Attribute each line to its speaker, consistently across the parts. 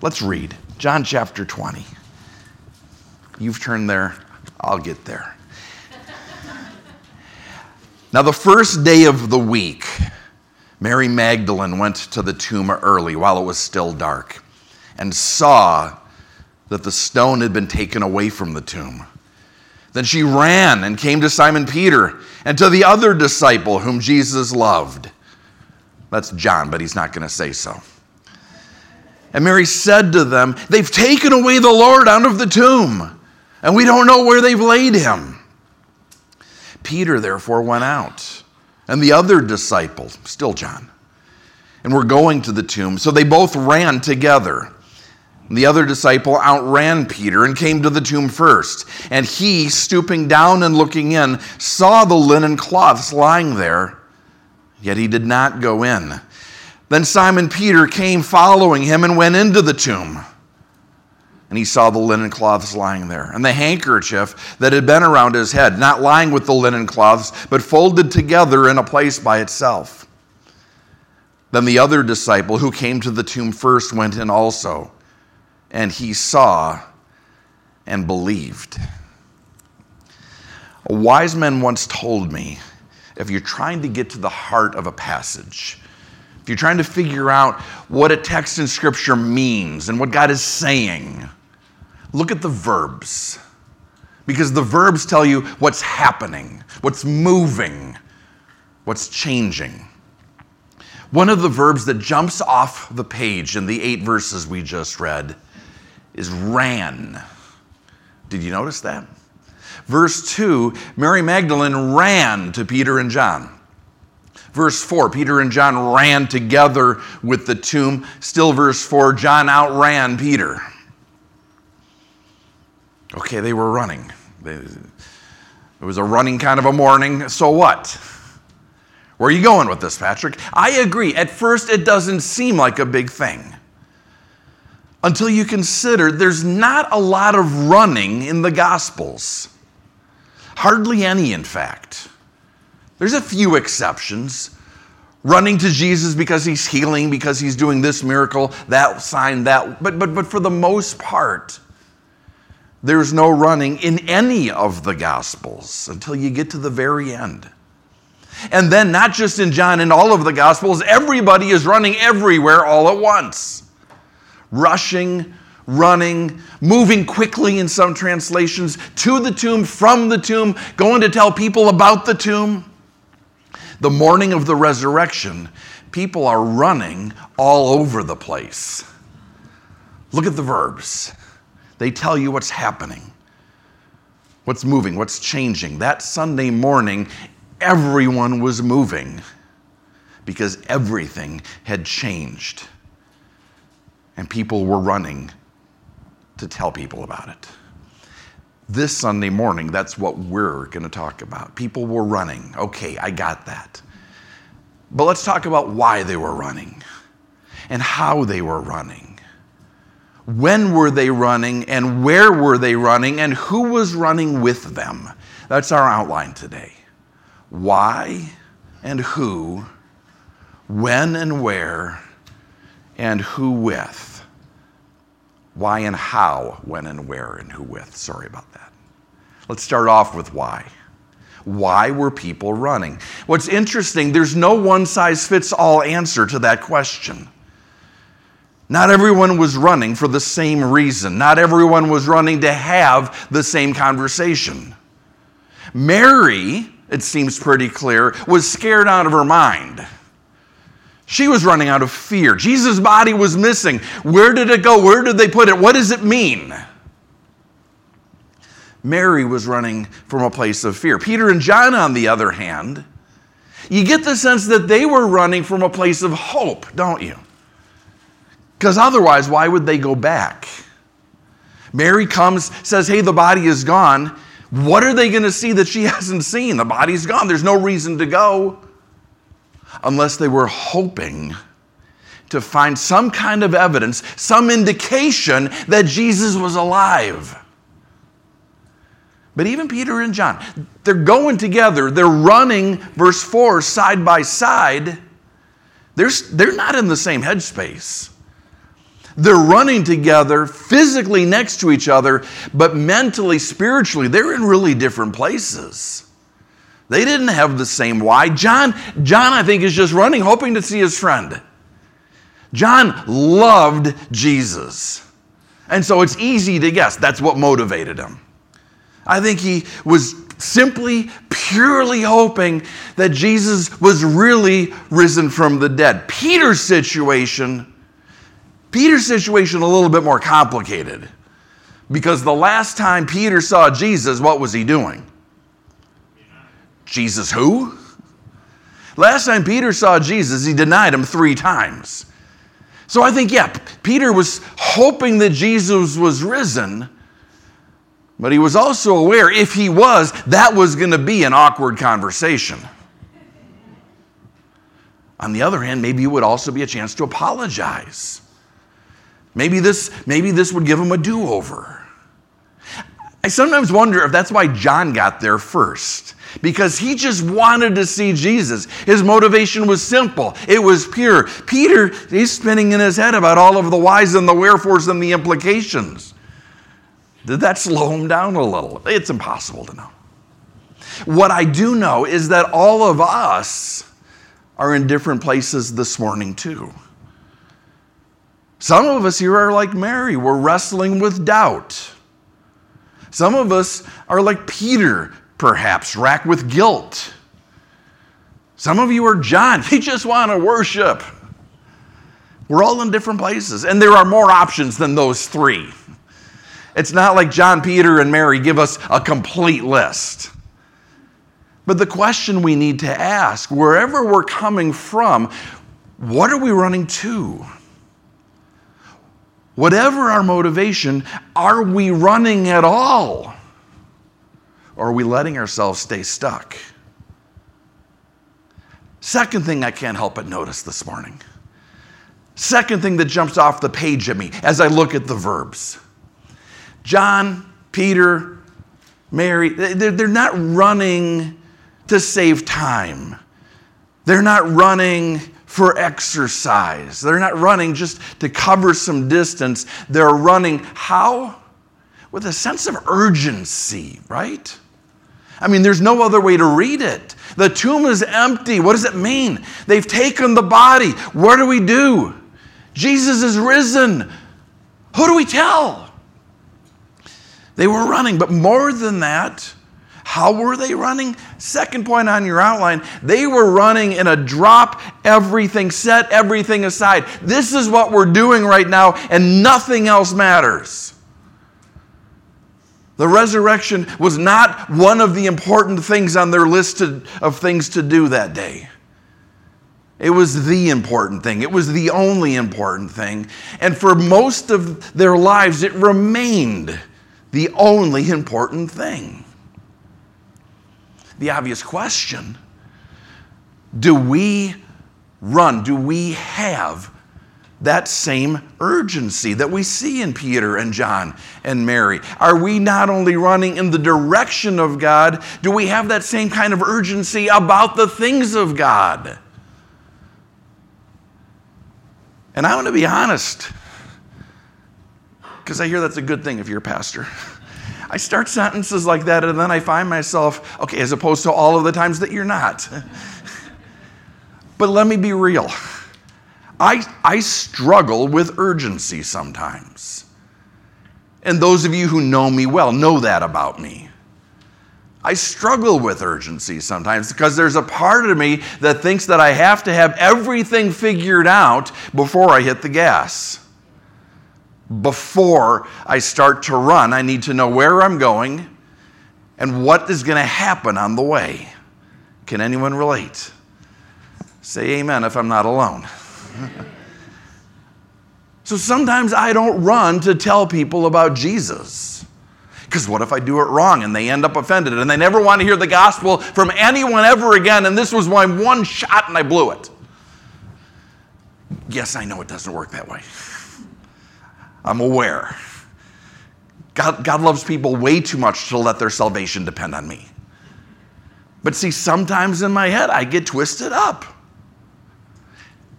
Speaker 1: Let's read John chapter 20. You've turned there, I'll get there. now, the first day of the week, Mary Magdalene went to the tomb early while it was still dark and saw that the stone had been taken away from the tomb. Then she ran and came to Simon Peter and to the other disciple whom Jesus loved. That's John, but he's not going to say so. And Mary said to them, They've taken away the Lord out of the tomb, and we don't know where they've laid him. Peter therefore went out, and the other disciple, still John, and were going to the tomb. So they both ran together. The other disciple outran Peter and came to the tomb first. And he, stooping down and looking in, saw the linen cloths lying there, yet he did not go in. Then Simon Peter came following him and went into the tomb. And he saw the linen cloths lying there, and the handkerchief that had been around his head, not lying with the linen cloths, but folded together in a place by itself. Then the other disciple who came to the tomb first went in also, and he saw and believed. A wise man once told me if you're trying to get to the heart of a passage, if you're trying to figure out what a text in Scripture means and what God is saying, look at the verbs. Because the verbs tell you what's happening, what's moving, what's changing. One of the verbs that jumps off the page in the eight verses we just read is ran. Did you notice that? Verse 2 Mary Magdalene ran to Peter and John. Verse 4, Peter and John ran together with the tomb. Still, verse 4, John outran Peter. Okay, they were running. it was a running kind of a morning. So what? Where are you going with this, Patrick? I agree. At first, it doesn't seem like a big thing until you consider there's not a lot of running in the Gospels. Hardly any, in fact. There's a few exceptions. Running to Jesus because he's healing, because he's doing this miracle, that sign, that. But, but, but for the most part, there's no running in any of the Gospels until you get to the very end. And then, not just in John, in all of the Gospels, everybody is running everywhere all at once. Rushing, running, moving quickly in some translations, to the tomb, from the tomb, going to tell people about the tomb. The morning of the resurrection, people are running all over the place. Look at the verbs. They tell you what's happening, what's moving, what's changing. That Sunday morning, everyone was moving because everything had changed. And people were running to tell people about it. This Sunday morning, that's what we're going to talk about. People were running. Okay, I got that. But let's talk about why they were running and how they were running. When were they running and where were they running and who was running with them? That's our outline today. Why and who, when and where, and who with. Why and how, when and where, and who with. Sorry about that. Let's start off with why. Why were people running? What's interesting, there's no one size fits all answer to that question. Not everyone was running for the same reason. Not everyone was running to have the same conversation. Mary, it seems pretty clear, was scared out of her mind. She was running out of fear. Jesus' body was missing. Where did it go? Where did they put it? What does it mean? Mary was running from a place of fear. Peter and John, on the other hand, you get the sense that they were running from a place of hope, don't you? Because otherwise, why would they go back? Mary comes, says, Hey, the body is gone. What are they going to see that she hasn't seen? The body's gone. There's no reason to go unless they were hoping to find some kind of evidence, some indication that Jesus was alive. But even Peter and John, they're going together, they're running, verse 4, side by side. They're, they're not in the same headspace. They're running together, physically next to each other, but mentally, spiritually, they're in really different places. They didn't have the same why. John, John, I think, is just running, hoping to see his friend. John loved Jesus. And so it's easy to guess that's what motivated him. I think he was simply, purely hoping that Jesus was really risen from the dead. Peter's situation, Peter's situation a little bit more complicated. Because the last time Peter saw Jesus, what was he doing? Jesus who? Last time Peter saw Jesus, he denied him three times. So I think, yeah, Peter was hoping that Jesus was risen, but he was also aware if he was, that was going to be an awkward conversation. On the other hand, maybe it would also be a chance to apologize. Maybe this, maybe this would give him a do over. I sometimes wonder if that's why John got there first because he just wanted to see Jesus. His motivation was simple, it was pure. Peter, he's spinning in his head about all of the whys and the wherefores and the implications. Did that slow him down a little? It's impossible to know. What I do know is that all of us are in different places this morning, too. Some of us here are like Mary, we're wrestling with doubt. Some of us are like Peter, perhaps, racked with guilt. Some of you are John, you just want to worship. We're all in different places, and there are more options than those three. It's not like John, Peter, and Mary give us a complete list. But the question we need to ask, wherever we're coming from, what are we running to? Whatever our motivation, are we running at all? Or are we letting ourselves stay stuck? Second thing I can't help but notice this morning. Second thing that jumps off the page at me as I look at the verbs John, Peter, Mary, they're not running to save time. They're not running for exercise. They're not running just to cover some distance. They're running how? With a sense of urgency, right? I mean, there's no other way to read it. The tomb is empty. What does it mean? They've taken the body. What do we do? Jesus is risen. Who do we tell? They were running, but more than that, how were they running? Second point on your outline, they were running in a drop everything, set everything aside. This is what we're doing right now, and nothing else matters. The resurrection was not one of the important things on their list of things to do that day. It was the important thing. It was the only important thing. And for most of their lives, it remained the only important thing. The obvious question do we run? Do we have that same urgency that we see in Peter and John and Mary? Are we not only running in the direction of God, do we have that same kind of urgency about the things of God? And I want to be honest, because I hear that's a good thing if you're a pastor. I start sentences like that, and then I find myself, okay, as opposed to all of the times that you're not. but let me be real. I, I struggle with urgency sometimes. And those of you who know me well know that about me. I struggle with urgency sometimes because there's a part of me that thinks that I have to have everything figured out before I hit the gas. Before I start to run, I need to know where I'm going and what is going to happen on the way. Can anyone relate? Say amen if I'm not alone so sometimes I don't run to tell people about Jesus. Because what if I do it wrong and they end up offended and they never want to hear the gospel from anyone ever again and this was my one shot and I blew it? Yes, I know it doesn't work that way. I'm aware. God, God loves people way too much to let their salvation depend on me. But see, sometimes in my head, I get twisted up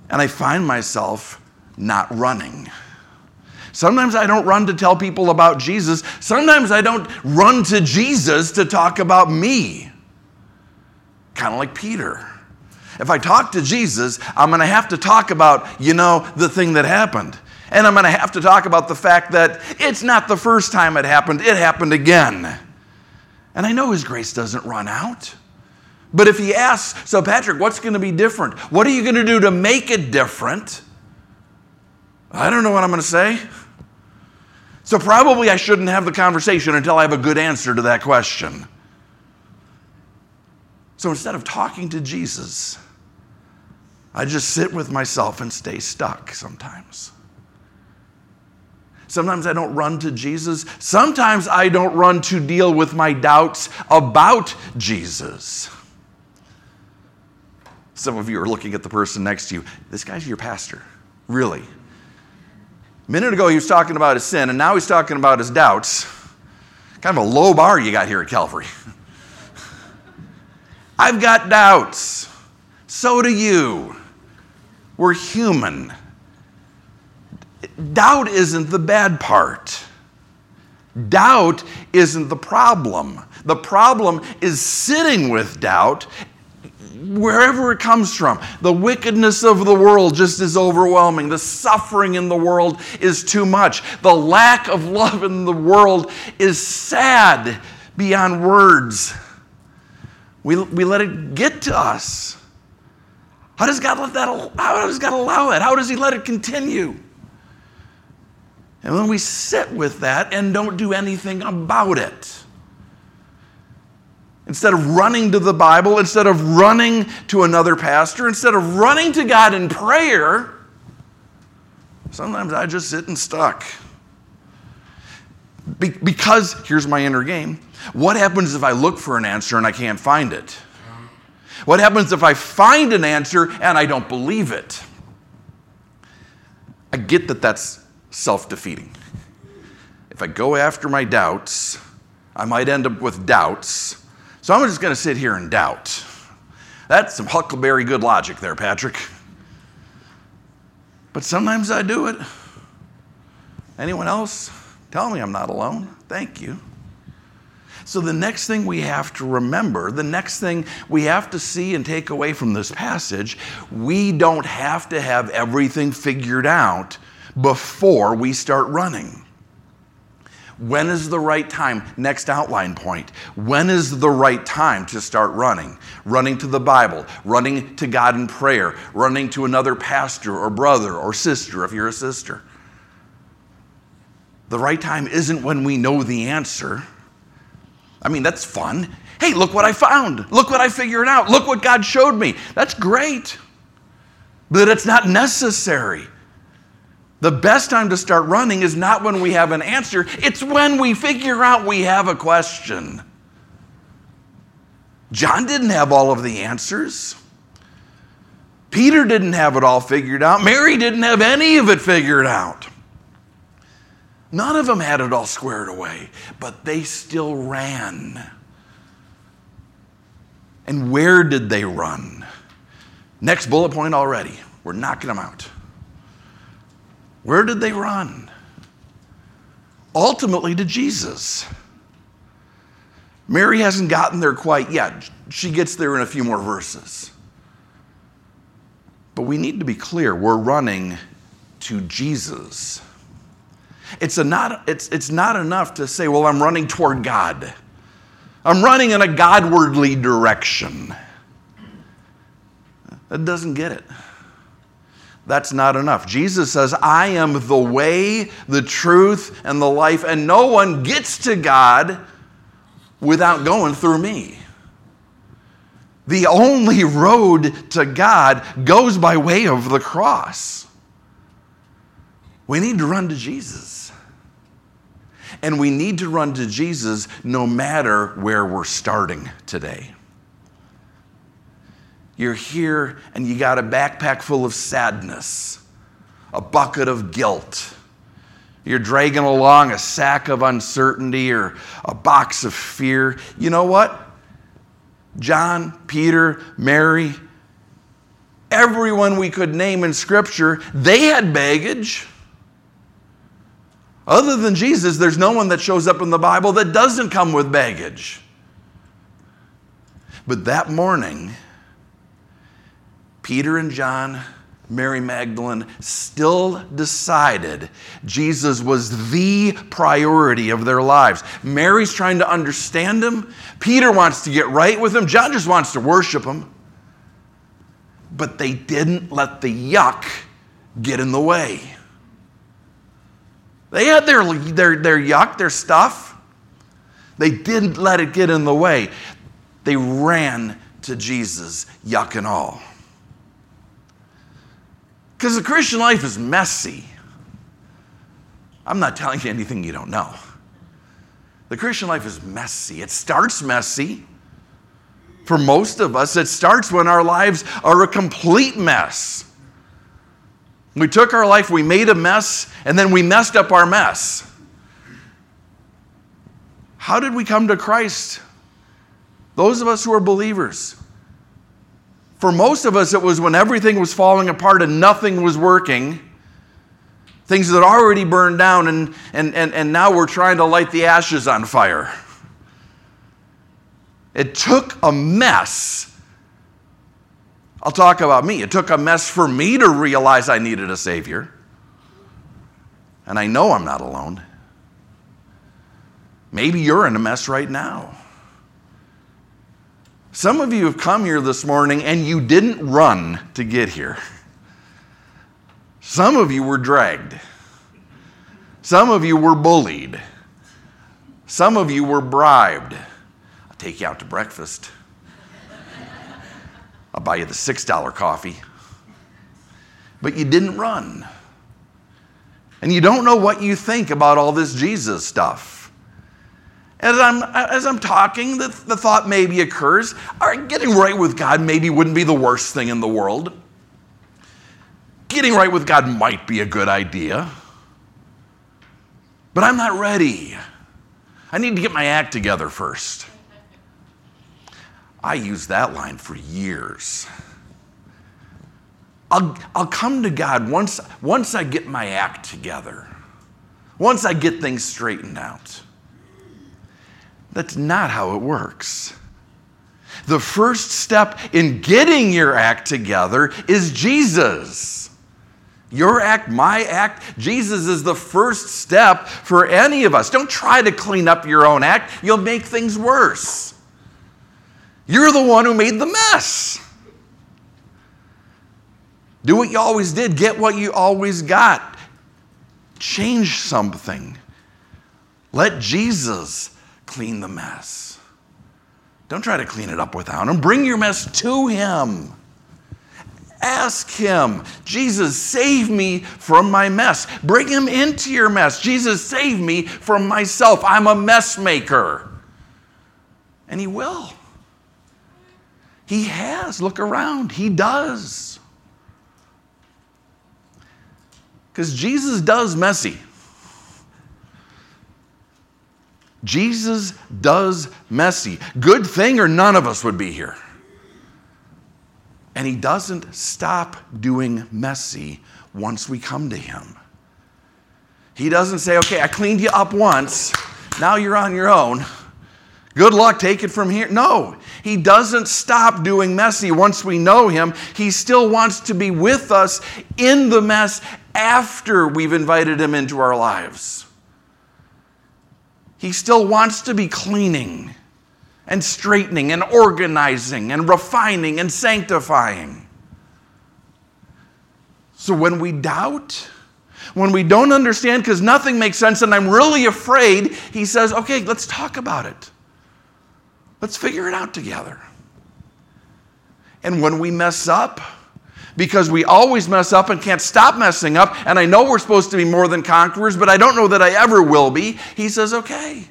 Speaker 1: and I find myself not running. Sometimes I don't run to tell people about Jesus. Sometimes I don't run to Jesus to talk about me. Kind of like Peter. If I talk to Jesus, I'm going to have to talk about, you know, the thing that happened. And I'm going to have to talk about the fact that it's not the first time it happened, it happened again. And I know His grace doesn't run out. But if He asks, so Patrick, what's going to be different? What are you going to do to make it different? I don't know what I'm going to say. So probably I shouldn't have the conversation until I have a good answer to that question. So instead of talking to Jesus, I just sit with myself and stay stuck sometimes. Sometimes I don't run to Jesus. Sometimes I don't run to deal with my doubts about Jesus. Some of you are looking at the person next to you. This guy's your pastor. Really? A minute ago, he was talking about his sin, and now he's talking about his doubts. Kind of a low bar you got here at Calvary. I've got doubts. So do you. We're human. Doubt isn't the bad part. Doubt isn't the problem. The problem is sitting with doubt wherever it comes from. The wickedness of the world just is overwhelming. The suffering in the world is too much. The lack of love in the world is sad beyond words. We, we let it get to us. How does God let that how does God allow it? How does he let it continue? And when we sit with that and don't do anything about it, instead of running to the Bible, instead of running to another pastor, instead of running to God in prayer, sometimes I just sit and stuck. Be- because, here's my inner game what happens if I look for an answer and I can't find it? What happens if I find an answer and I don't believe it? I get that that's self defeating. If I go after my doubts, I might end up with doubts so I'm just going to sit here and doubt. That's some huckleberry good logic there, Patrick. But sometimes I do it. Anyone else? Tell me I'm not alone. Thank you. So, the next thing we have to remember, the next thing we have to see and take away from this passage, we don't have to have everything figured out before we start running. When is the right time? Next outline point. When is the right time to start running? Running to the Bible, running to God in prayer, running to another pastor or brother or sister if you're a sister. The right time isn't when we know the answer. I mean, that's fun. Hey, look what I found. Look what I figured out. Look what God showed me. That's great. But it's not necessary. The best time to start running is not when we have an answer, it's when we figure out we have a question. John didn't have all of the answers. Peter didn't have it all figured out. Mary didn't have any of it figured out. None of them had it all squared away, but they still ran. And where did they run? Next bullet point already. We're knocking them out. Where did they run? Ultimately to Jesus. Mary hasn't gotten there quite yet. She gets there in a few more verses. But we need to be clear we're running to Jesus. It's, a not, it's, it's not enough to say, well, I'm running toward God. I'm running in a Godwardly direction. That doesn't get it that's not enough. Jesus says, I am the way, the truth, and the life, and no one gets to God without going through me. The only road to God goes by way of the cross. We need to run to Jesus. And we need to run to Jesus no matter where we're starting today. You're here and you got a backpack full of sadness, a bucket of guilt. You're dragging along a sack of uncertainty or a box of fear. You know what? John, Peter, Mary, everyone we could name in Scripture, they had baggage. Other than Jesus, there's no one that shows up in the Bible that doesn't come with baggage. But that morning, Peter and John, Mary Magdalene still decided Jesus was the priority of their lives. Mary's trying to understand him. Peter wants to get right with him. John just wants to worship him. But they didn't let the yuck get in the way. They had their, their, their yuck, their stuff. They didn't let it get in the way. They ran to Jesus, yuck and all. Because the Christian life is messy. I'm not telling you anything you don't know. The Christian life is messy. It starts messy. For most of us, it starts when our lives are a complete mess. We took our life, we made a mess, and then we messed up our mess. How did we come to Christ? Those of us who are believers. For most of us, it was when everything was falling apart and nothing was working. Things that already burned down, and, and, and, and now we're trying to light the ashes on fire. It took a mess I'll talk about me. It took a mess for me to realize I needed a Savior. And I know I'm not alone. Maybe you're in a mess right now. Some of you have come here this morning and you didn't run to get here. Some of you were dragged. Some of you were bullied. Some of you were bribed. I'll take you out to breakfast. I'll buy you the $6 coffee. But you didn't run. And you don't know what you think about all this Jesus stuff. As I'm, as I'm talking, the, the thought maybe occurs all right, getting right with God maybe wouldn't be the worst thing in the world. Getting right with God might be a good idea. But I'm not ready. I need to get my act together first. I used that line for years. I'll, I'll come to God once, once I get my act together, once I get things straightened out. That's not how it works. The first step in getting your act together is Jesus. Your act, my act, Jesus is the first step for any of us. Don't try to clean up your own act, you'll make things worse. You're the one who made the mess. Do what you always did, get what you always got. Change something. Let Jesus clean the mess. Don't try to clean it up without him. Bring your mess to him. Ask him, Jesus, save me from my mess. Bring him into your mess. Jesus, save me from myself. I'm a mess maker. And he will. He has. Look around. He does. Because Jesus does messy. Jesus does messy. Good thing, or none of us would be here. And he doesn't stop doing messy once we come to him. He doesn't say, okay, I cleaned you up once, now you're on your own. Good luck, take it from here. No, he doesn't stop doing messy once we know him. He still wants to be with us in the mess after we've invited him into our lives. He still wants to be cleaning and straightening and organizing and refining and sanctifying. So when we doubt, when we don't understand because nothing makes sense and I'm really afraid, he says, okay, let's talk about it. Let's figure it out together. And when we mess up, because we always mess up and can't stop messing up, and I know we're supposed to be more than conquerors, but I don't know that I ever will be, he says, okay,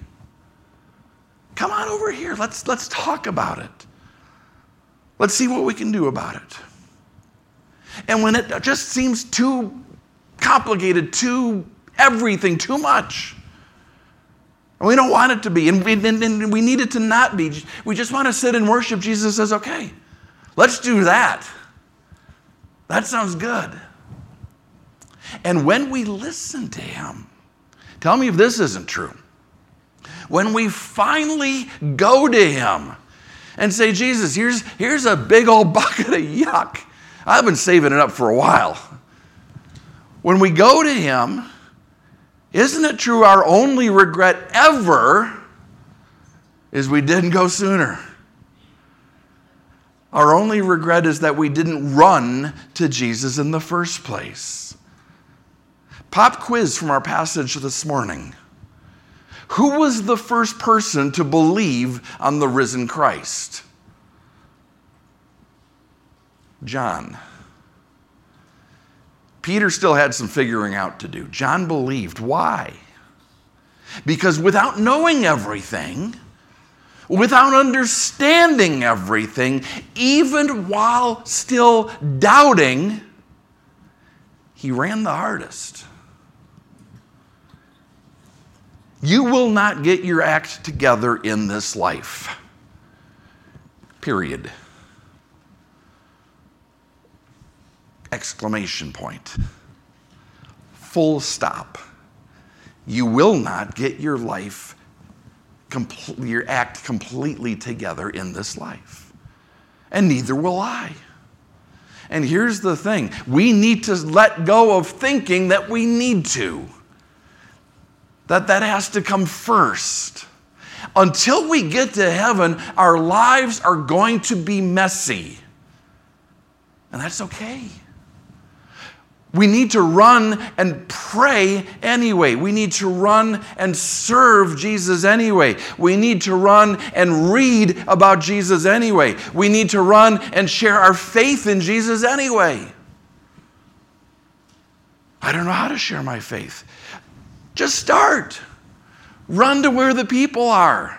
Speaker 1: come on over here. Let's, let's talk about it. Let's see what we can do about it. And when it just seems too complicated, too everything, too much, and we don't want it to be, and we, and, and we need it to not be. We just want to sit and worship. Jesus says, okay, let's do that. That sounds good. And when we listen to Him, Tell me if this isn't true. When we finally go to Him and say, Jesus, here's, here's a big old bucket of yuck. I've been saving it up for a while. When we go to Him, isn't it true our only regret ever is we didn't go sooner? Our only regret is that we didn't run to Jesus in the first place. Pop quiz from our passage this morning. Who was the first person to believe on the risen Christ? John. Peter still had some figuring out to do. John believed. Why? Because without knowing everything, without understanding everything, even while still doubting, he ran the hardest. You will not get your act together in this life. Period. Exclamation point. Full stop. You will not get your life, your act completely together in this life. And neither will I. And here's the thing we need to let go of thinking that we need to that that has to come first. Until we get to heaven, our lives are going to be messy. And that's okay. We need to run and pray anyway. We need to run and serve Jesus anyway. We need to run and read about Jesus anyway. We need to run and share our faith in Jesus anyway. I don't know how to share my faith. Just start. Run to where the people are.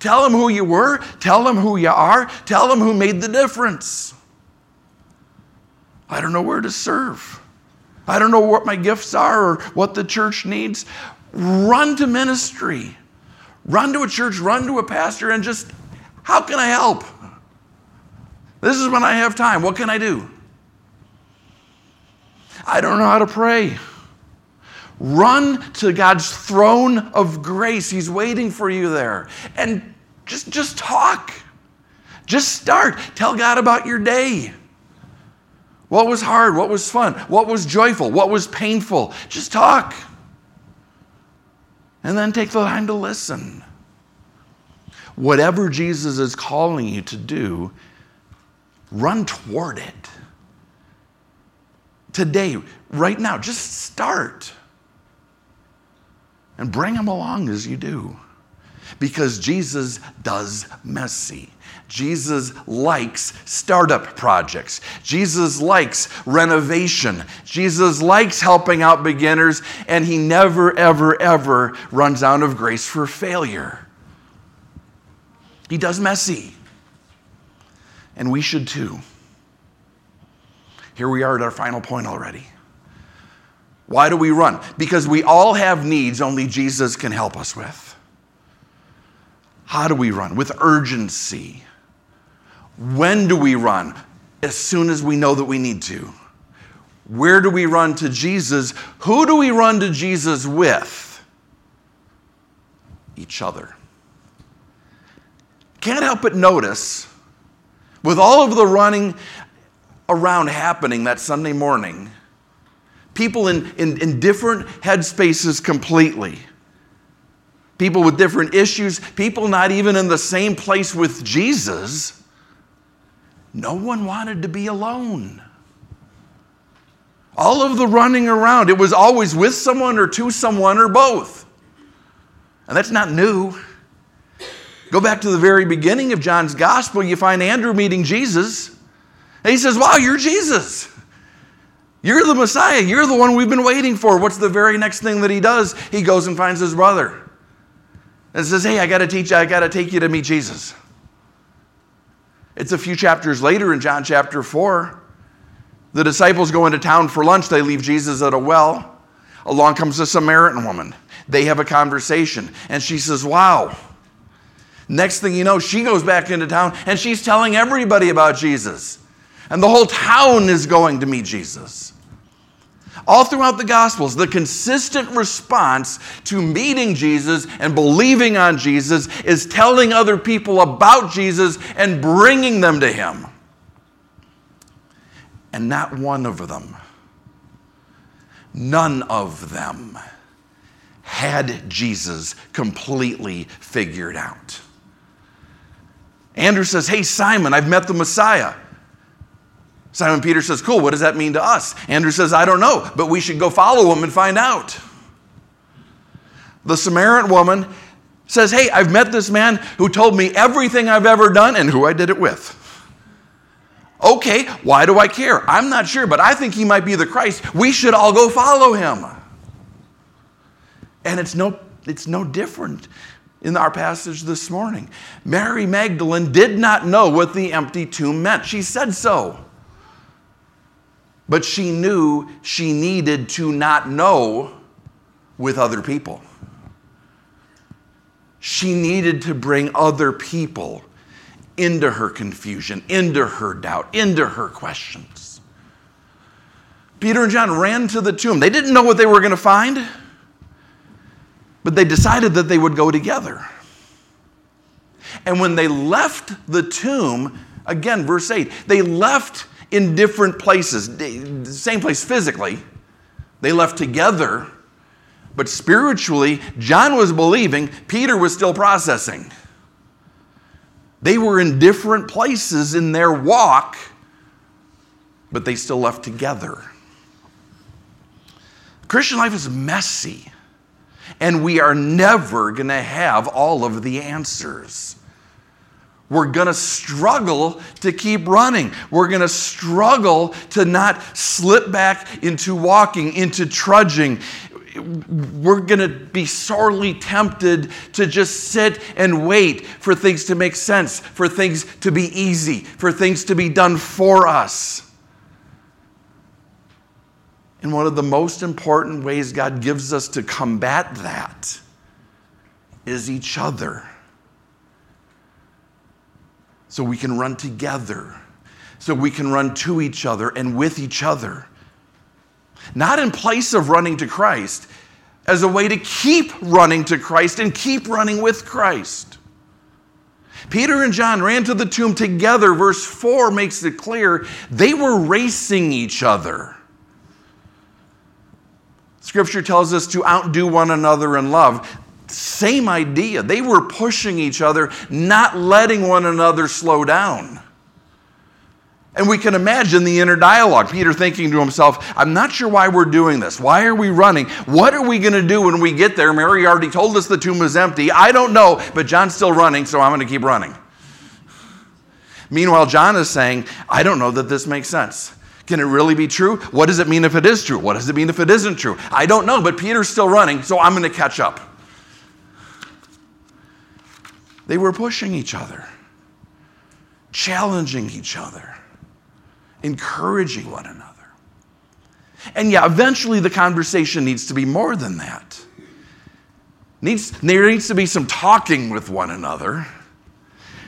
Speaker 1: Tell them who you were, tell them who you are, tell them who made the difference. I don't know where to serve. I don't know what my gifts are or what the church needs. Run to ministry. Run to a church, run to a pastor, and just, how can I help? This is when I have time. What can I do? I don't know how to pray. Run to God's throne of grace. He's waiting for you there. And just, just talk. Just start. Tell God about your day. What was hard? What was fun? What was joyful? What was painful? Just talk. And then take the time to listen. Whatever Jesus is calling you to do, run toward it. Today, right now, just start and bring them along as you do. Because Jesus does messy. Jesus likes startup projects. Jesus likes renovation. Jesus likes helping out beginners, and he never, ever, ever runs out of grace for failure. He does messy. And we should too. Here we are at our final point already. Why do we run? Because we all have needs only Jesus can help us with. How do we run? With urgency. When do we run? As soon as we know that we need to. Where do we run to Jesus? Who do we run to Jesus with? Each other. Can't help but notice, with all of the running around happening that Sunday morning, people in, in, in different headspaces completely. People with different issues, people not even in the same place with Jesus. No one wanted to be alone. All of the running around, it was always with someone or to someone or both. And that's not new. Go back to the very beginning of John's gospel, you find Andrew meeting Jesus. And he says, Wow, you're Jesus. You're the Messiah. You're the one we've been waiting for. What's the very next thing that he does? He goes and finds his brother and says, Hey, I got to teach you, I got to take you to meet Jesus. It's a few chapters later in John chapter 4. The disciples go into town for lunch. They leave Jesus at a well. Along comes a Samaritan woman. They have a conversation, and she says, Wow. Next thing you know, she goes back into town and she's telling everybody about Jesus. And the whole town is going to meet Jesus. All throughout the Gospels, the consistent response to meeting Jesus and believing on Jesus is telling other people about Jesus and bringing them to Him. And not one of them, none of them had Jesus completely figured out. Andrew says, Hey, Simon, I've met the Messiah. Simon Peter says, Cool, what does that mean to us? Andrew says, I don't know, but we should go follow him and find out. The Samaritan woman says, Hey, I've met this man who told me everything I've ever done and who I did it with. Okay, why do I care? I'm not sure, but I think he might be the Christ. We should all go follow him. And it's no, it's no different in our passage this morning. Mary Magdalene did not know what the empty tomb meant. She said so. But she knew she needed to not know with other people. She needed to bring other people into her confusion, into her doubt, into her questions. Peter and John ran to the tomb. They didn't know what they were going to find, but they decided that they would go together. And when they left the tomb, again, verse 8, they left in different places, same place physically. They left together, but spiritually, John was believing, Peter was still processing. They were in different places in their walk, but they still left together. Christian life is messy, and we are never going to have all of the answers. We're going to struggle to keep running. We're going to struggle to not slip back into walking, into trudging. We're going to be sorely tempted to just sit and wait for things to make sense, for things to be easy, for things to be done for us. And one of the most important ways God gives us to combat that is each other so we can run together, so we can run to each other and with each other. Not in place of running to Christ, as a way to keep running to Christ and keep running with Christ. Peter and John ran to the tomb together. Verse 4 makes it clear they were racing each other. Scripture tells us to outdo one another in love. Same idea. They were pushing each other, not letting one another slow down. And we can imagine the inner dialogue. Peter thinking to himself, I'm not sure why we're doing this. Why are we running? What are we going to do when we get there? Mary already told us the tomb is empty. I don't know, but John's still running, so I'm going to keep running. Meanwhile, John is saying, I don't know that this makes sense. Can it really be true? What does it mean if it is true? What does it mean if it isn't true? I don't know, but Peter's still running, so I'm going to catch up. They were pushing each other, challenging each other, encouraging one another. And yeah, eventually the conversation needs to be more than that. Needs, there needs to be some talking with one another.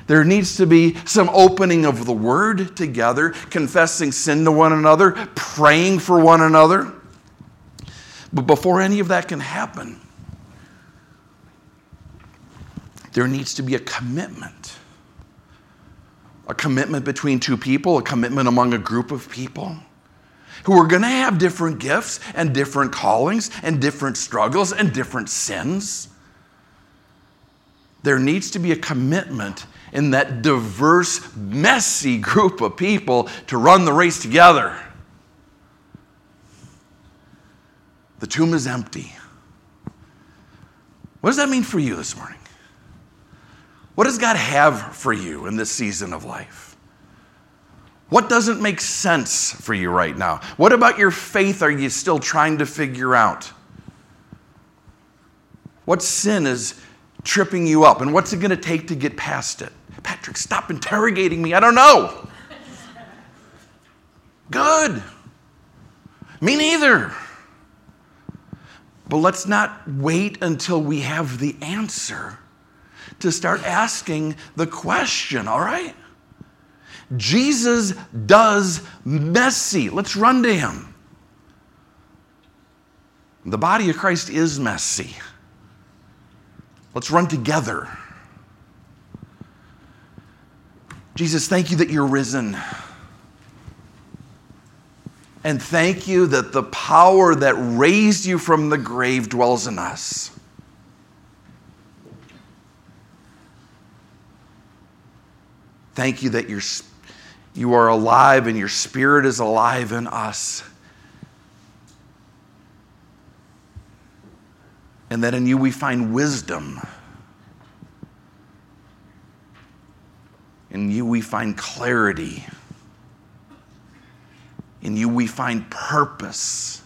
Speaker 1: There needs to be some opening of the word together, confessing sin to one another, praying for one another. But before any of that can happen, there needs to be a commitment. A commitment between two people, a commitment among a group of people who are going to have different gifts and different callings and different struggles and different sins. There needs to be a commitment in that diverse, messy group of people to run the race together. The tomb is empty. What does that mean for you this morning? What does God have for you in this season of life? What doesn't make sense for you right now? What about your faith are you still trying to figure out? What sin is tripping you up? And what's it going to take to get past it? Patrick, stop interrogating me. I don't know. Good. Me neither. But let's not wait until we have the answer to start asking the question, all right? Jesus does messy. Let's run to him. The body of Christ is messy. Let's run together. Jesus, thank you that you're risen. And thank you that the power that raised you from the grave dwells in us. Thank you that you're, you are alive and your spirit is alive in us. And that in you we find wisdom. In you we find clarity. In you we find purpose.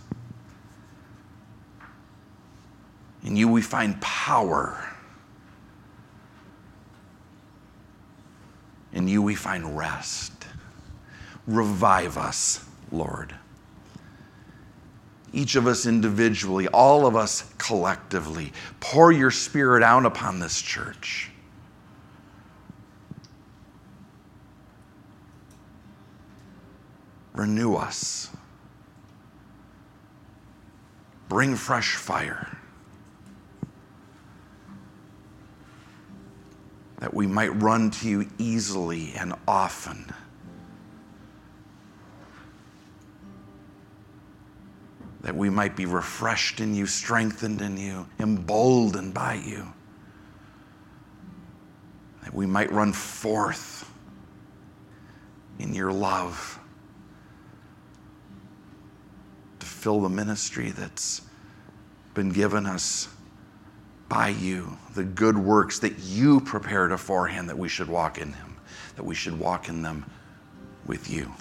Speaker 1: In you we find power. In you we find rest. Revive us, Lord. Each of us individually, all of us collectively. Pour your spirit out upon this church. Renew us. Bring fresh fire. That we might run to you easily and often. That we might be refreshed in you, strengthened in you, emboldened by you. That we might run forth in your love. to fill the ministry that's been given us by you, the good works that you prepared beforehand that we should walk in them, that we should walk in them with you.